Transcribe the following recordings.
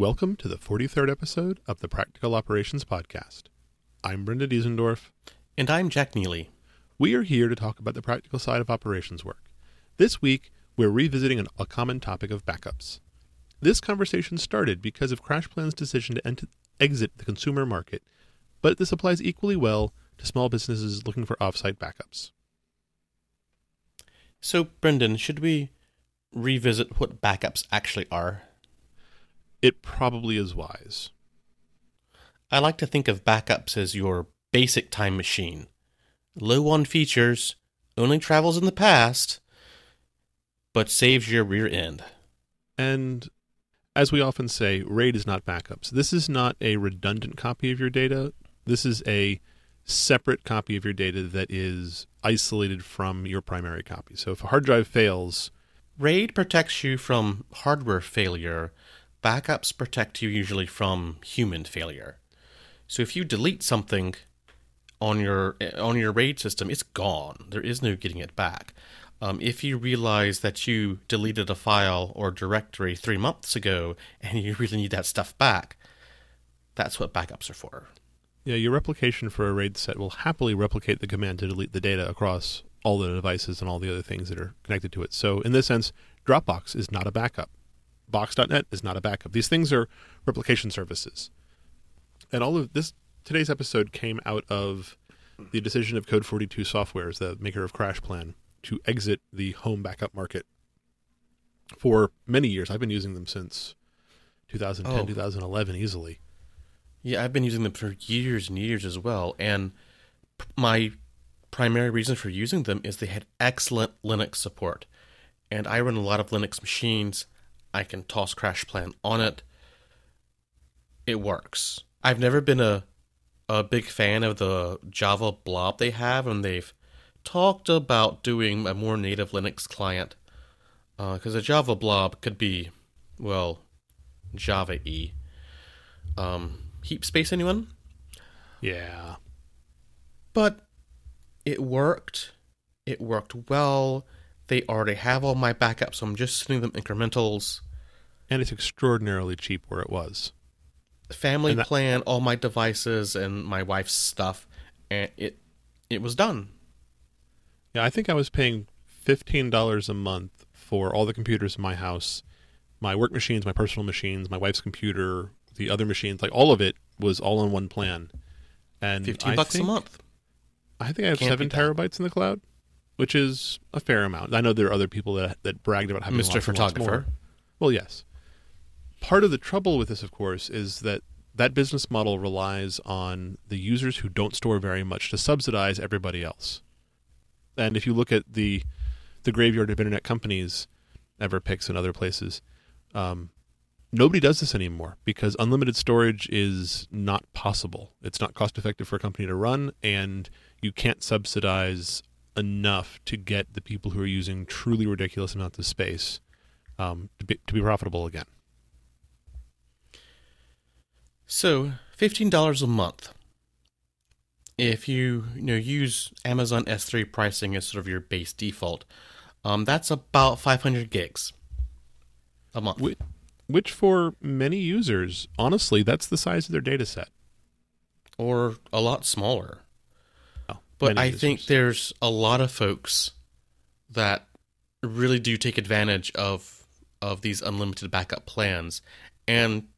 Welcome to the 43rd episode of the Practical Operations Podcast. I'm Brenda Diesendorf. And I'm Jack Neely. We are here to talk about the practical side of operations work. This week, we're revisiting an, a common topic of backups. This conversation started because of CrashPlan's decision to ent- exit the consumer market, but this applies equally well to small businesses looking for offsite backups. So, Brendan, should we revisit what backups actually are? It probably is wise. I like to think of backups as your basic time machine. Low on features, only travels in the past, but saves your rear end. And as we often say, RAID is not backups. This is not a redundant copy of your data. This is a separate copy of your data that is isolated from your primary copy. So if a hard drive fails, RAID protects you from hardware failure. Backups protect you usually from human failure. So if you delete something on your on your RAID system, it's gone. There is no getting it back. Um, if you realize that you deleted a file or directory three months ago and you really need that stuff back, that's what backups are for. Yeah, your replication for a RAID set will happily replicate the command to delete the data across all the devices and all the other things that are connected to it. So, in this sense, Dropbox is not a backup. Box.net is not a backup. These things are replication services. And all of this, today's episode came out of the decision of Code 42 Softwares, the maker of CrashPlan, to exit the home backup market for many years. I've been using them since 2010, Oh. 2011 easily. Yeah, I've been using them for years and years as well. And p- my primary reason for using them is they had excellent Linux support. And I run a lot of Linux machines. I can toss CrashPlan on it. It works. I've never been a a big fan of the Java blob they have, and they've talked about doing a more native Linux client. Because a Java blob could be, well, Java E. Um, heap space, anyone? Yeah. But it worked. It worked well. They already have all my backups, so I'm just sending them incrementals. And it's extraordinarily cheap where it was. Family that- plan, all my devices and my wife's stuff, and it it was done. Yeah, I think I was paying fifteen dollars a month for all the computers in my house, my work machines, my personal machines, my wife's computer, the other machines, like all of it was all in one plan. And Fifteen I bucks think, a month. I think I have Can't seven terabytes in the cloud, which is a fair amount. I know there are other people that that bragged about having Mr. lots and lots Photographer. Well, yes. Part of the trouble with this, of course, is that that business model relies on the users who don't store very much to subsidize everybody else. And if you look at the the graveyard of internet companies, Everpix and other places, um, nobody does this anymore because unlimited storage is not possible. It's not cost effective for a company to run, and you can't subsidize enough to get the people who are using truly ridiculous amounts of space um, to, be, to be profitable again. So fifteen dollars a month. If you you know use Amazon S3 pricing as sort of your base default, um, that's about five hundred gigs a month. Which, which for many users, honestly, that's the size of their data set. or a lot smaller. But I think there's a lot of folks that really do take advantage of of these unlimited backup plans and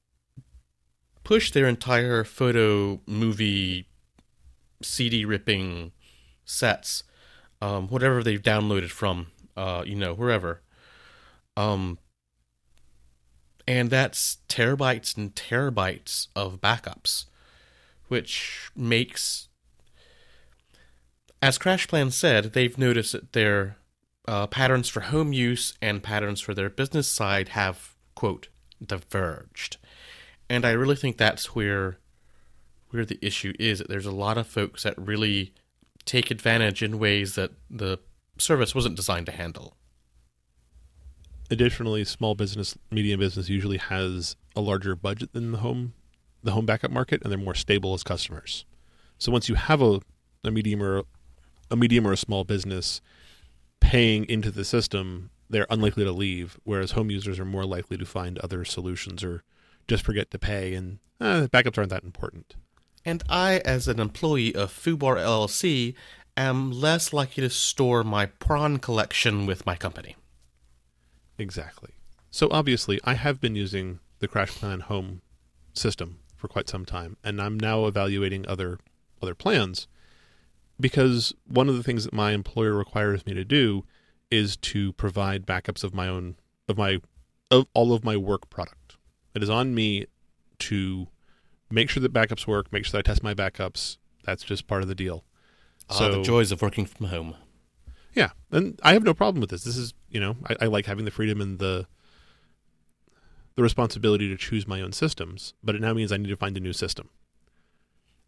push their entire photo movie CD ripping sets, um, whatever they've downloaded from, uh, you know, wherever. Um, and that's terabytes and terabytes of backups, which makes as CrashPlan said, they've noticed that their uh, patterns for home use and patterns for their business side have, quote, diverged. And I really think that's where where the issue is that there's a lot of folks that really take advantage in ways that the service wasn't designed to handle. Additionally, small business, medium business usually has a larger budget than the home, the home backup market, and they're more stable as customers. So once you have a, a medium or a medium or a small business paying into the system, they're unlikely to leave. Whereas home users are more likely to find other solutions or just forget to pay, and eh, backups aren't that important. And I, as an employee of Fubar LLC, am less likely to store my prawn collection with my company. Exactly. So obviously, I have been using the CrashPlan Home system for quite some time, and I'm now evaluating other other plans because one of the things that my employer requires me to do is to provide backups of my own of my of all of my work product. It is on me to make sure that backups work, make sure that I test my backups. That's just part of the deal. Ah, so, the joys of working from home. Yeah, and I have no problem with this. This is, you know, I, I like having the freedom and the the responsibility to choose my own systems, but it now means I need to find a new system.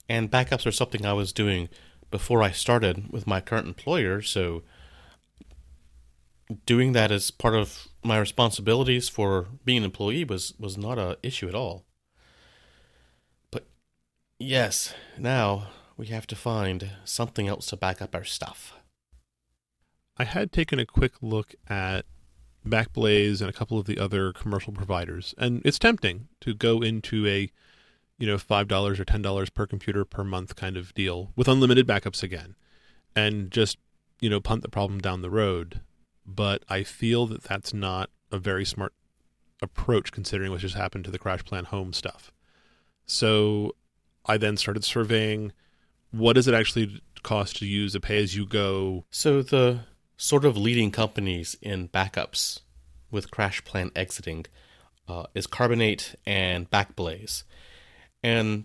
And backups are something I was doing before I started with my current employer, so doing that as part of my responsibilities for being an employee was was not a issue at all. But yes, now we have to find something else to back up our stuff. I had taken a quick look at Backblaze and a couple of the other commercial providers, and it's tempting to go into a you know five dollars or ten dollars per computer per month kind of deal with unlimited backups again, and just you know punt the problem down the road. But I feel that that's not a very smart approach considering what just happened to the crash CrashPlan Home stuff. So I then started surveying what does it actually cost to use a pay as you go. So the sort of leading companies in backups with crash CrashPlan exiting uh, is Carbonite and Backblaze. And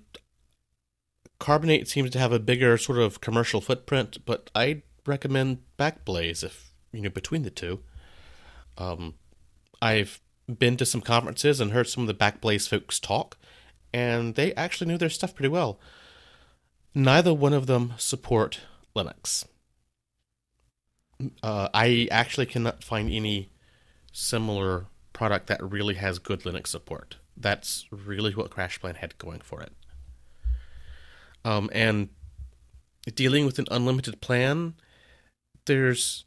Carbonite seems to have a bigger sort of commercial footprint, but I'd recommend Backblaze if you know between the two. Um, I've been to some conferences and heard some of the Backblaze folks talk, and they actually knew their stuff pretty well. Neither one of them support Linux. Uh, I actually cannot find any similar product that really has good Linux support. That's really what CrashPlan had going for it. Um, and dealing with an unlimited plan, there's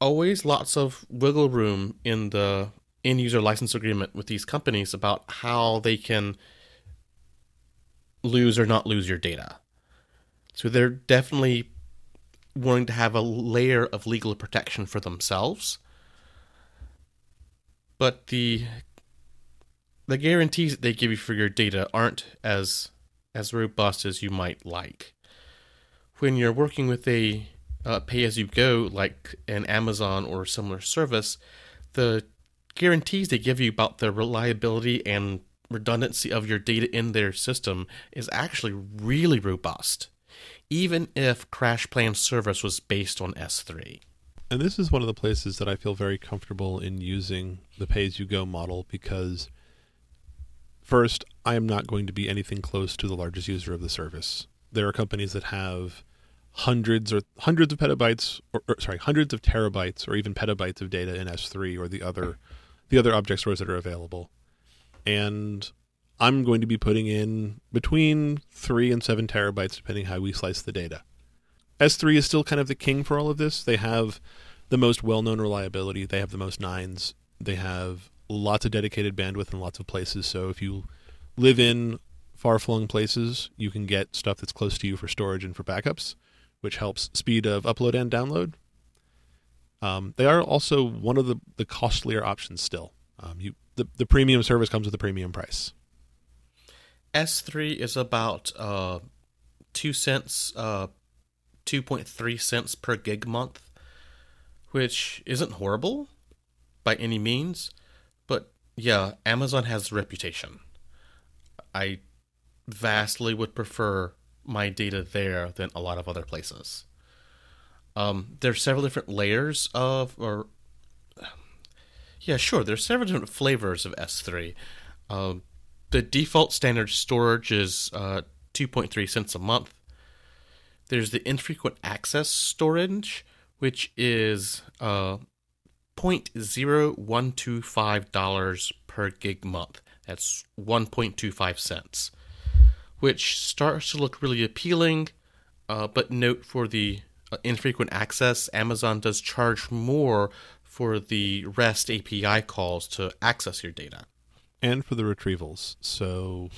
always lots of wiggle room in the end user license agreement with these companies about how they can lose or not lose your data. So they're definitely wanting to have a layer of legal protection for themselves. But the the guarantees that they give you for your data aren't as as robust as you might like. When you're working with a uh, pay as you go like an Amazon or similar service, the guarantees they give you about the reliability and redundancy of your data in their system is actually really robust, even if CrashPlan service was based on S3. And this is one of the places that I feel very comfortable in using the pay as you go model because, first, I am not going to be anything close to the largest user of the service. There are companies that have hundreds or hundreds of petabytes or, or, sorry hundreds of terabytes or even petabytes of data in S3 or the other the other object stores that are available and I'm going to be putting in between 3 and 7 terabytes, depending how we slice the data. S3 is still kind of the king for all of this. They have the most well known reliability, they have the most nines, they have lots of dedicated bandwidth in lots of places. So if you live in far flung places, you can get stuff that's close to you for storage and for backups, which helps speed of upload and download. Um, they are also one of the, the costlier options still. Um, you the, the premium service comes with a premium price. S3 is about uh, two cents, uh, two point three cents per gig month, which isn't horrible by any means, yeah, Amazon has reputation. I vastly would prefer my data there than a lot of other places. Um, there's several different layers of or yeah, sure. There's several different flavors of S3. Uh, the default standard storage is uh, 2.3 cents a month. There's the infrequent access storage, which is uh, $0.0125 per gig month. That's 1.25 cents, which starts to look really appealing. Uh, but note for the uh, infrequent access, Amazon does charge more for the REST API calls to access your data. and for the retrievals. So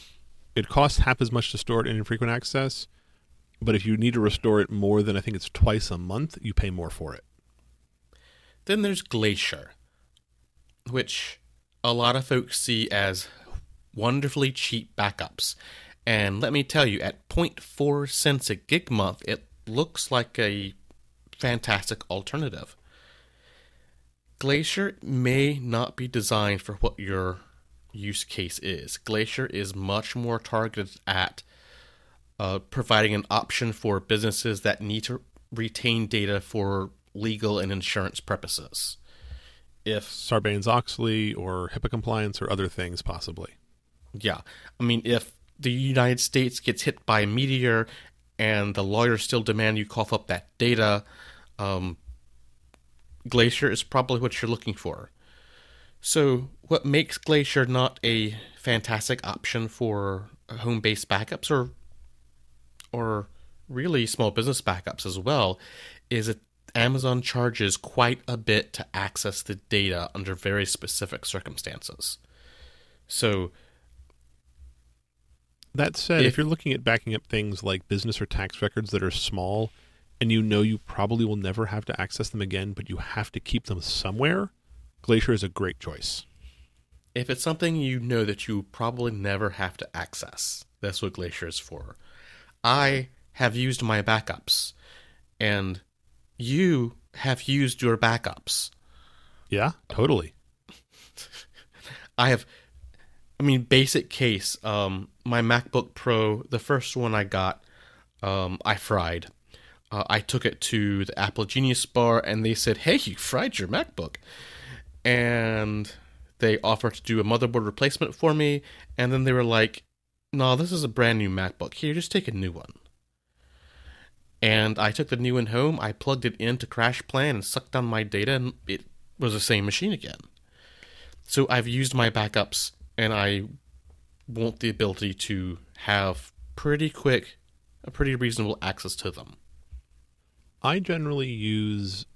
it costs half as much to store it in infrequent access, but if you need to restore it more than I think it's twice a month, you pay more for it. Then there's Glacier, which a lot of folks see as wonderfully cheap backups. And let me tell you, at 0.4 cents a gig month, it looks like a fantastic alternative. Glacier may not be designed for what your use case is. Glacier is much more targeted at uh, providing an option for businesses that need to retain data for legal and insurance purposes. If Sarbanes Oxley or HIPAA compliance or other things, possibly. Yeah. I mean, if the United States gets hit by a meteor and the lawyers still demand you cough up that data, um, Glacier is probably what you're looking for. So, what makes Glacier not a fantastic option for home-based backups or or really small business backups as well is that Amazon charges quite a bit to access the data under very specific circumstances. So, that said, if, If- you're looking at backing up things like business or tax records that are small and you know you probably will never have to access them again, but you have to keep them somewhere, Glacier is a great choice. if it's something you know that you probably never have to access, that's what Glacier is for. I have used my backups, and you have used your backups. Yeah, totally. I have, I mean, basic case. Um, my MacBook Pro, the first one I got, um, I fried. Uh, I took it to the Apple Genius Bar, and they said, "Hey, you fried your MacBook," and they offered to do a motherboard replacement for me. And then they were like, "No, this is a brand new MacBook. Here, just take a new one." And I took the new one home. I plugged it into CrashPlan and sucked down my data, and it was the same machine again. So I've used my backups and I want the ability to have pretty quick, a pretty reasonable access to them. I generally use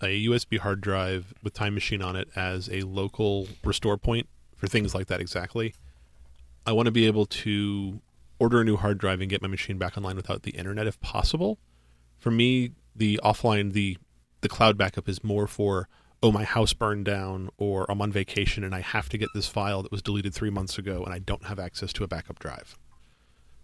a USB hard drive with Time Machine on it as a local restore point for things like that exactly. I want to be able to order a new hard drive and get my machine back online without the internet if possible. For me, the offline the the cloud backup is more for oh my house burned down or I'm on vacation and I have to get this file that was deleted 3 months ago and I don't have access to a backup drive.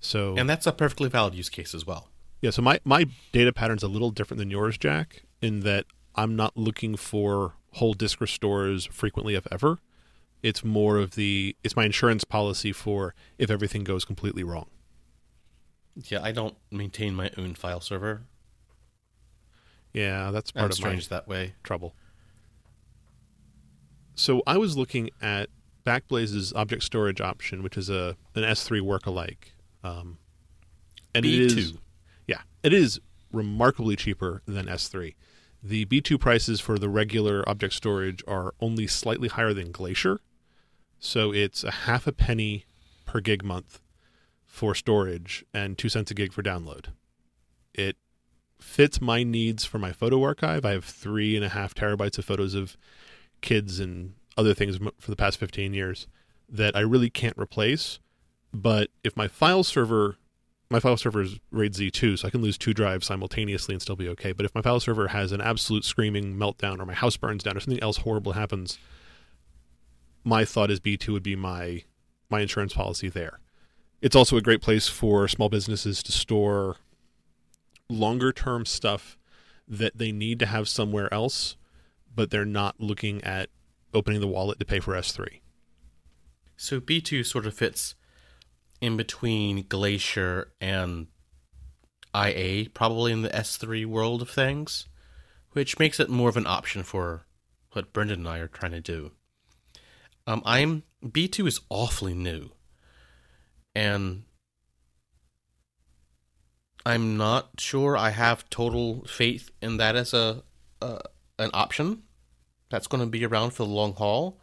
So And that's a perfectly valid use case as well. yeah, so my, my data pattern's a little different than yours, Jack, in that I'm not looking for whole disk restores frequently, if ever. It's more of the it's my insurance policy for if everything goes completely wrong. Yeah, I don't maintain my own file server. Yeah, that's part I'm of my that way. trouble. So I was looking at Backblaze's object storage option, which is a an S3 work alike, um, and it is B2. yeah, it is remarkably cheaper than S3. The B2 prices for the regular object storage are only slightly higher than Glacier, so it's a half a penny per gig month for storage and two cents a gig for download. It fits my needs for my photo archive. I have three and a half terabytes of photos of kids and other things for the past 15 years that I really can't replace. But if my file server, my file server is RAID Z2, so I can lose two drives simultaneously and still be okay. But if my file server has an absolute screaming meltdown or my house burns down or something else horrible happens, my thought is B2 would be my my insurance policy there. It's also a great place for small businesses to store longer term stuff that they need to have somewhere else, but they're not looking at opening the wallet to pay for S3. So B2 sort of fits in between Glacier and IA, probably in the S3 world of things, which makes it more of an option for what Brendan and I are trying to do. Um, I'm B2 is awfully new, and I'm not sure I have total faith in that as a, a an option that's going to be around for the long haul.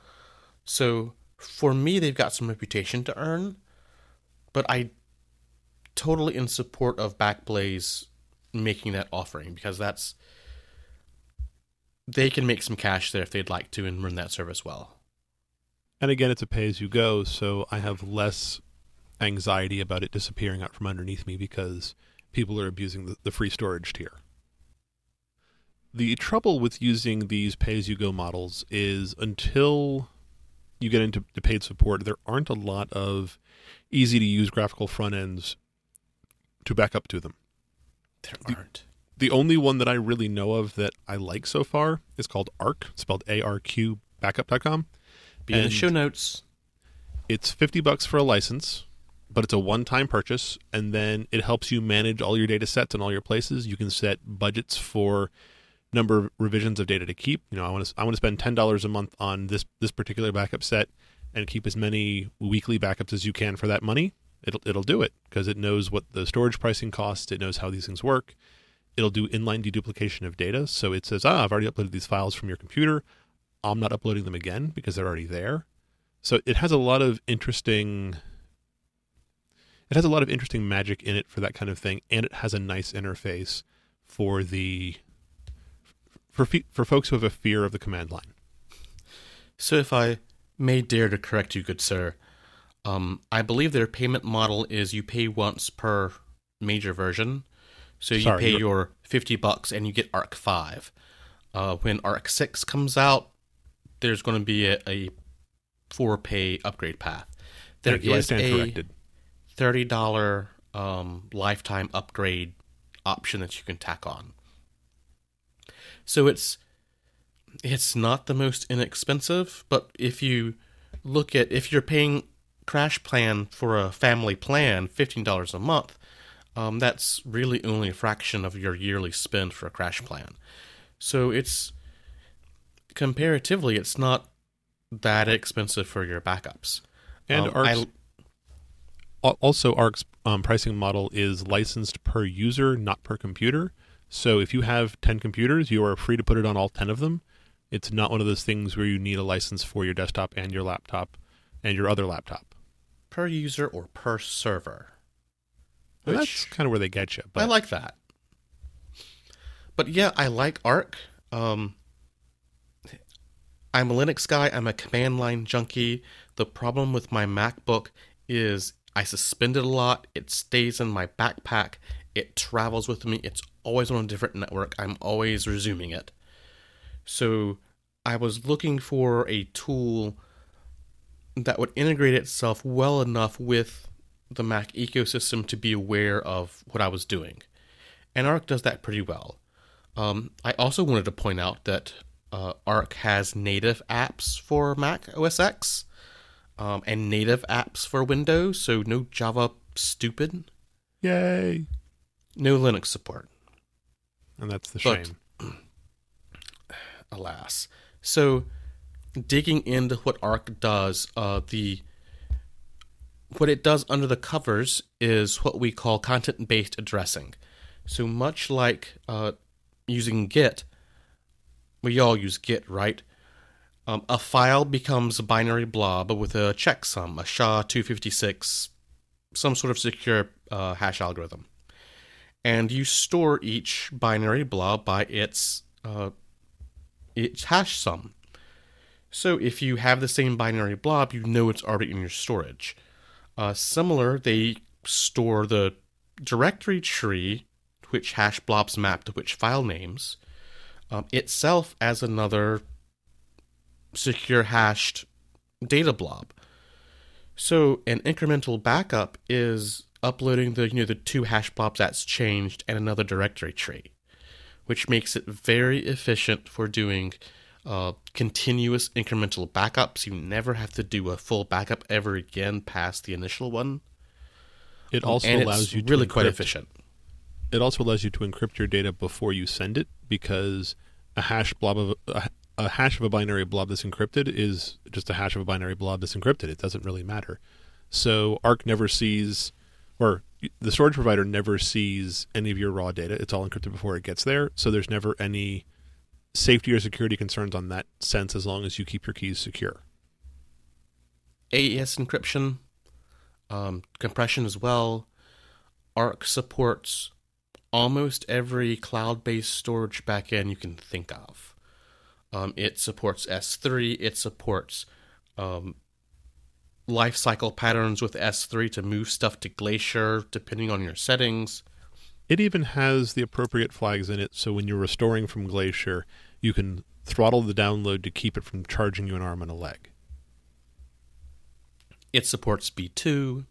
So for me, they've got some reputation to earn, but I totally in support of Backblaze making that offering because that's they can make some cash there if they'd like to and run that service well. And again, it's a pay as you go, so I have less anxiety about it disappearing out from underneath me because people are abusing the, the free storage tier. The trouble with using these pay as you go models is until you get into the paid support, there aren't a lot of easy to use graphical front ends to back up to them. There aren't. The only one that I really know of that I like so far is called Arq, spelled A R Q backup.com. Be in the show notes. It's 50 bucks for a license, but it's a one-time purchase and then it helps you manage all your data sets and all your places. You can set budgets for number of revisions of data to keep. You know, I want to I want to spend $10 a month on this this particular backup set and keep as many weekly backups as you can for that money. It'll it'll do it because it knows what the storage pricing costs, it knows how these things work. It'll do inline deduplication of data, so it says, "Ah, I've already uploaded these files from your computer. I'm not uploading them again because they're already there." So it has a lot of interesting it has a lot of interesting magic in it for that kind of thing and it has a nice interface for the for for folks who have a fear of the command line. So, if I may dare to correct you, good sir, um, I believe their payment model is you pay once per major version. So you Sorry, pay you're- your fifty bucks and you get Arq Five. Uh, when Arq Six comes out, there's going to be a, a four pay upgrade path. There Thank you, I is stand a corrected. Thirty dollar um, lifetime upgrade option that you can tack on. So it's it's not the most inexpensive, but if you look at if you're paying crash plan for a family plan, fifteen dollars a month, um, that's really only a fraction of your yearly spend for a crash plan. So it's comparatively, it's not that expensive for your backups. And Um, I- Arq's, al- also Arq's um, pricing model is licensed per user, not per computer. So if you have 10 computers, you are free to put it on all 10 of them. It's not one of those things where you need a license for your desktop and your laptop and your other laptop. per user or per server. Which- that's kind of where they get you. But I like that. But yeah, I like Arq. Um, I'm a Linux guy. I'm a command line junkie. The problem with my MacBook is I suspend it a lot. It stays in my backpack. It travels with me. It's always on a different network. I'm always resuming it. So I was looking for a tool that would integrate itself well enough with the Mac ecosystem to be aware of what I was doing. And Arq does that pretty well. Um, I also wanted to point out that uh, Arq has native apps for Mac OS X um, and native apps for Windows, so no Java stupid, yay. no Linux support. And that's the But- shame. alas. So, digging into what Arq does, uh, the what it does under the covers is what we call content-based addressing. So much like uh, using Git, we all use Git, right? Um, a file becomes a binary blob with a checksum, a SHA-256, some sort of secure uh, hash algorithm, and you store each binary blob by its uh, its hash sum. So if you have the same binary blob, you know it's already in your storage. Uh, similar, they store the directory tree, which hash blobs map to which file names, um, itself as another secure hashed data blob. So an incremental backup is uploading the you know the two hash blobs that's changed and another directory tree which makes it very efficient for doing uh, continuous incremental backups. You never have to do a full backup ever again past the initial one. It also and allows you to really quite efficient. It also allows you to encrypt your data before you send it because a hash blob of a, a hash of a binary blob that's encrypted is just a hash of a binary blob that's encrypted. It doesn't really matter. So Arq never sees, or the storage provider never sees any of your raw data. It's all encrypted before it gets there. So there's never any safety or security concerns on that sense as long as you keep your keys secure. AES encryption, um, compression as well. Arq supports almost every cloud based storage backend you can think of. Um, it supports S3, it supports um, life cycle patterns with S3 to move stuff to Glacier depending on your settings. It even has the appropriate flags in it, so when you're restoring from Glacier, you can throttle the download to keep it from charging you an arm and a leg. It supports B2.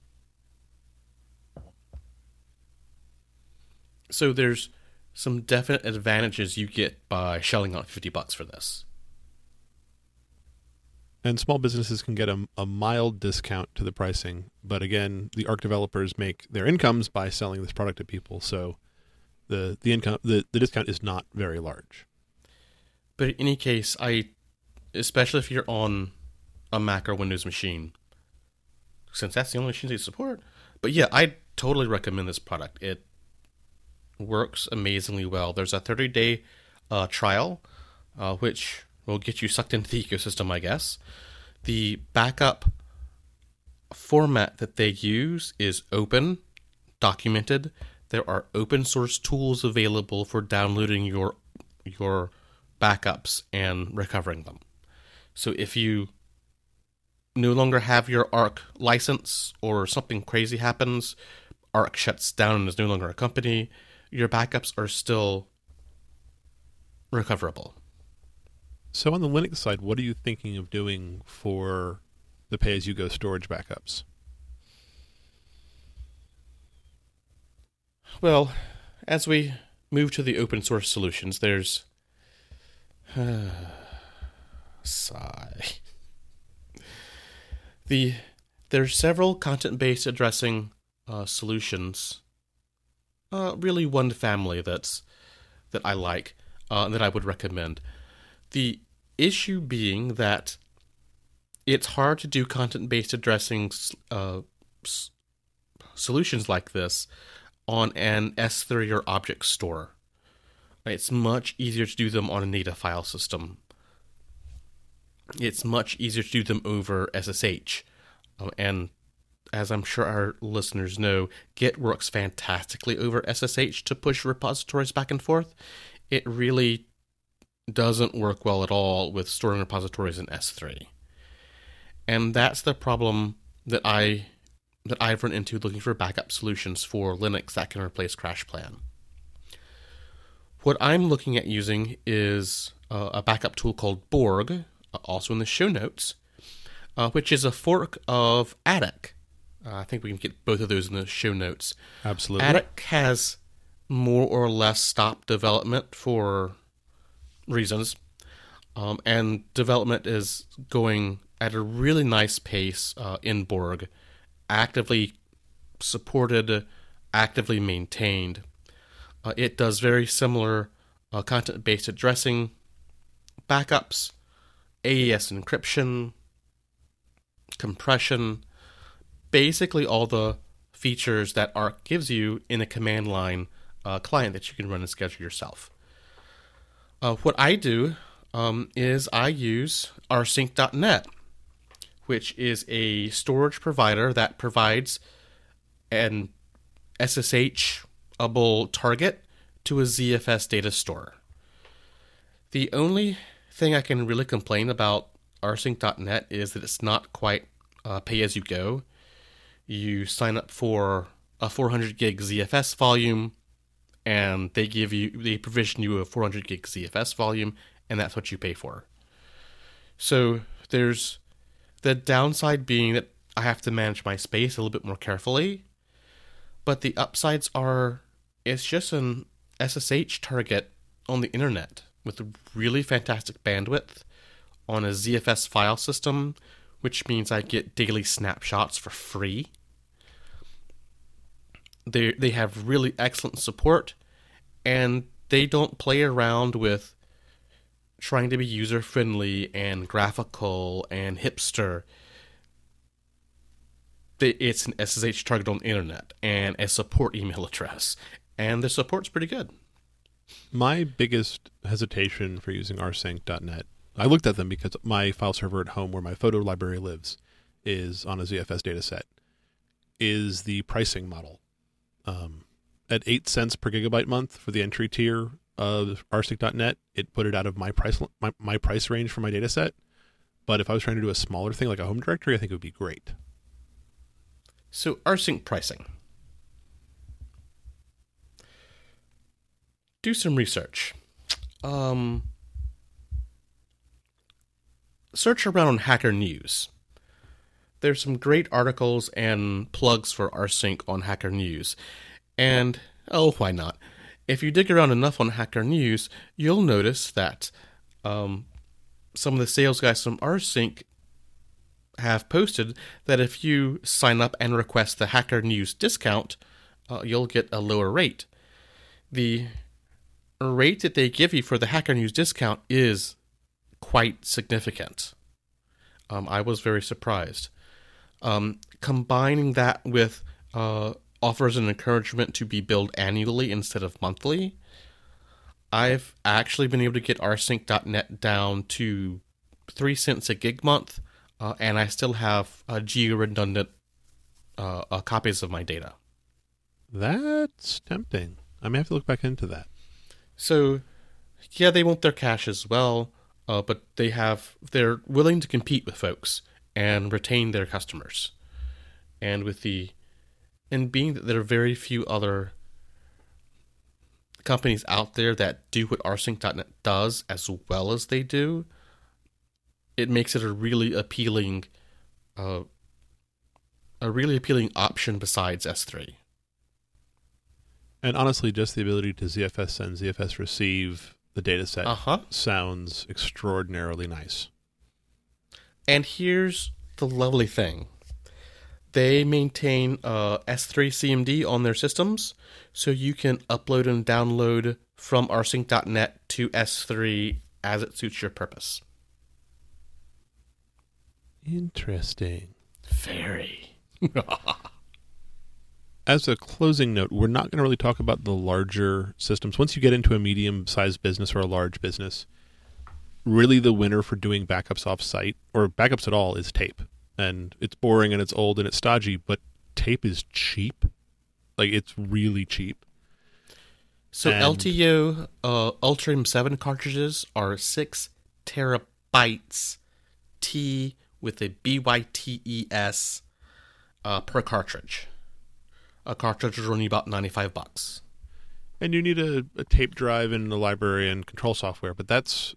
So there's some definite advantages you get by shelling out 50 bucks for this. And small businesses can get a, a mild discount to the pricing, but again, the Arq developers make their incomes by selling this product to people, so the the income the, the discount is not very large. But in any case, I especially if you're on a Mac or Windows machine, since that's the only machines they support. But yeah, I totally recommend this product. It works amazingly well. There's a 30 day uh, trial, uh, which will get you sucked into the ecosystem, I guess. The backup format that they use is open, documented. There are open source tools available for downloading your your backups and recovering them. So if you no longer have your Arq license or something crazy happens, Arq shuts down and is no longer a company, your backups are still recoverable. So on the Linux side, what are you thinking of doing for the pay-as-you-go storage backups? Well, as we move to the open source solutions, there's sigh. The there's several content-based addressing uh, solutions. Uh, really, one family that's that I like uh, that I would recommend. The issue being that it's hard to do content-based addressing uh, s- solutions like this on an S3 or object store. It's much easier to do them on a native file system. It's much easier to do them over SSH. Um, and as I'm sure our listeners know, Git works fantastically over SSH to push repositories back and forth. It really doesn't work well at all with storing repositories in S3. And that's the problem that I that I've run into looking for backup solutions for Linux that can replace CrashPlan. What I'm looking at using is uh, a backup tool called Borg, also in the show notes, uh, which is a fork of Attic. Uh, I think we can get both of those in the show notes. Absolutely. Attic has more or less stopped development for reasons, um, and development is going at a really nice pace uh, in Borg actively supported, actively maintained. Uh, it does very similar uh, content based addressing, backups, AES encryption, compression, basically all the features that Arq gives you in a command line uh, client that you can run and schedule yourself. Uh, what I do um, is I use rsync.net which is a storage provider that provides an SSH-able target to a ZFS data store. The only thing I can really complain about rsync.net is that it's not quite uh, pay as you go. You sign up for a 400 gig ZFS volume, and they give you they provision you a 400 gig ZFS volume, and that's what you pay for. So there's the downside being that I have to manage my space a little bit more carefully. But the upsides are it's just an SSH target on the internet with really fantastic bandwidth on a ZFS file system, which means I get daily snapshots for free. They they have really excellent support and they don't play around with trying to be user friendly and graphical and hipster. It's an SSH target on the internet and a support email address, and the support's pretty good. My biggest hesitation for using rsync.net, I looked at them because my file server at home, where my photo library lives, is on a ZFS dataset, is the pricing model. Um, at eight cents per gigabyte month for the entry tier of rsync.net, it put it out of my price my, my price range for my data set. But if I was trying to do a smaller thing like a home directory, I think it would be great. So, rsync pricing. Do some research. Um, search around on Hacker News. There's some great articles and plugs for rsync on Hacker News. And, oh, why not? If you dig around enough on Hacker News, you'll notice that um, some of the sales guys from rsync have posted that if you sign up and request the Hacker News discount, uh, you'll get a lower rate. The rate that they give you for the Hacker News discount is quite significant. Um, I was very surprised. Um, combining that with uh, offers an encouragement to be billed annually instead of monthly, I've actually been able to get rsync.net down to three cents a gig month, uh, and I still have uh, geo redundant uh, uh, copies of my data. That's tempting. I may have to look back into that. So, yeah, they want their cash as well, uh, but they have they're willing to compete with folks and retain their customers. And with the and being that there are very few other companies out there that do what rsync.net does as well as they do, it makes it a really appealing uh, a really appealing option besides S3. And honestly, just the ability to ZFS send, ZFS receive the data set Uh-huh. sounds extraordinarily nice. And here's the lovely thing. They maintain uh, S3 CMD on their systems, so you can upload and download from rsync.net to S3 as it suits your purpose. Interesting. Very. As a closing note, we're not going to really talk about the larger systems. Once you get into a medium sized business or a large business, really the winner for doing backups off site or backups at all is tape. And it's boring and it's old and it's stodgy, but tape is cheap. Like it's really cheap. So And- LTO uh, Ultrium 7 cartridges are 6 terabytes T with a BYTES uh, per cartridge. A cartridge is only about 95 bucks. And you need a, a tape drive and a library and control software, but that's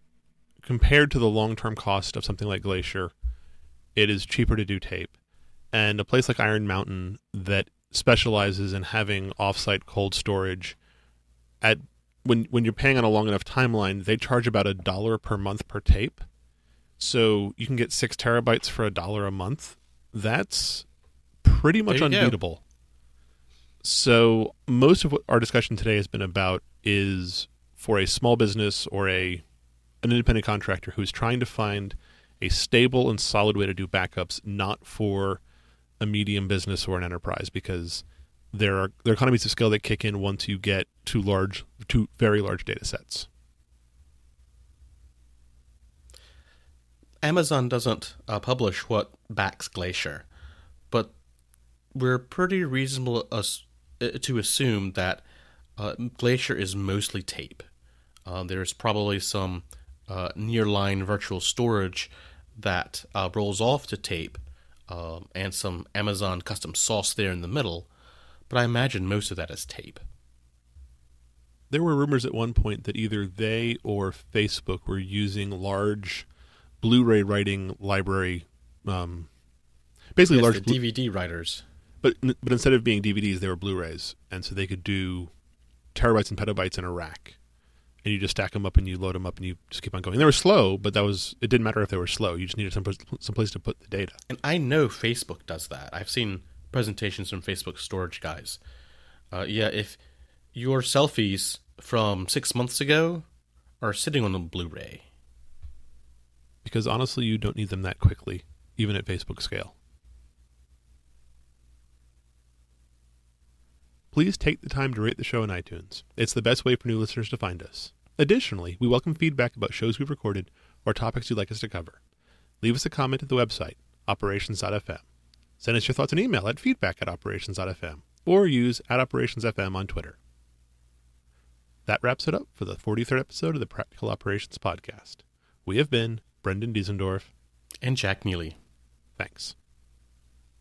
compared to the long term cost of something like Glacier, it is cheaper to do tape. And a place like Iron Mountain that specializes in having offsite cold storage at when when you're paying on a long enough timeline, they charge about a dollar per month per tape. So you can get six terabytes for a dollar a month. That's pretty much you go. unbeatable. So most of what our discussion today has been about is for a small business or a an independent contractor who's trying to find a stable and solid way to do backups, not for a medium business or an enterprise, because there are there are economies of scale that kick in once you get to large to very large data sets. Amazon doesn't uh, publish what backs Glacier, but we're pretty reasonable as, uh, to assume that uh, Glacier is mostly tape. Uh, there's probably some uh, nearline virtual storage that uh, rolls off to tape, um, and some Amazon custom sauce there in the middle, but I imagine most of that is tape. There were rumors at one point that either they or Facebook were using large Blu-ray writing library, um, basically Yes, large, DVD writers. but but instead of being DVDs, they were Blu-rays, and so they could do terabytes and petabytes in a rack, and you just stack them up and you load them up and you just keep on going. They were slow, but that was it didn't matter if they were slow. You just needed some some place to put the data. And I know Facebook does that. I've seen presentations from Facebook storage guys. Uh, yeah, if your selfies from six months ago are sitting on a Blu-ray, Because honestly, you don't need them that quickly, even at Facebook scale. Please take the time to rate the show on iTunes. It's the best way for new listeners to find us. Additionally, we welcome feedback about shows we've recorded or topics you'd like us to cover. Leave us a comment at the website, operations.fm. Send us your thoughts an email at feedback at operations.fm or use at operationsfm on Twitter. That wraps it up for the 43rd episode of the Practical Operations Podcast. We have been Brendan Diesendorf. and Jack Neely. Thanks.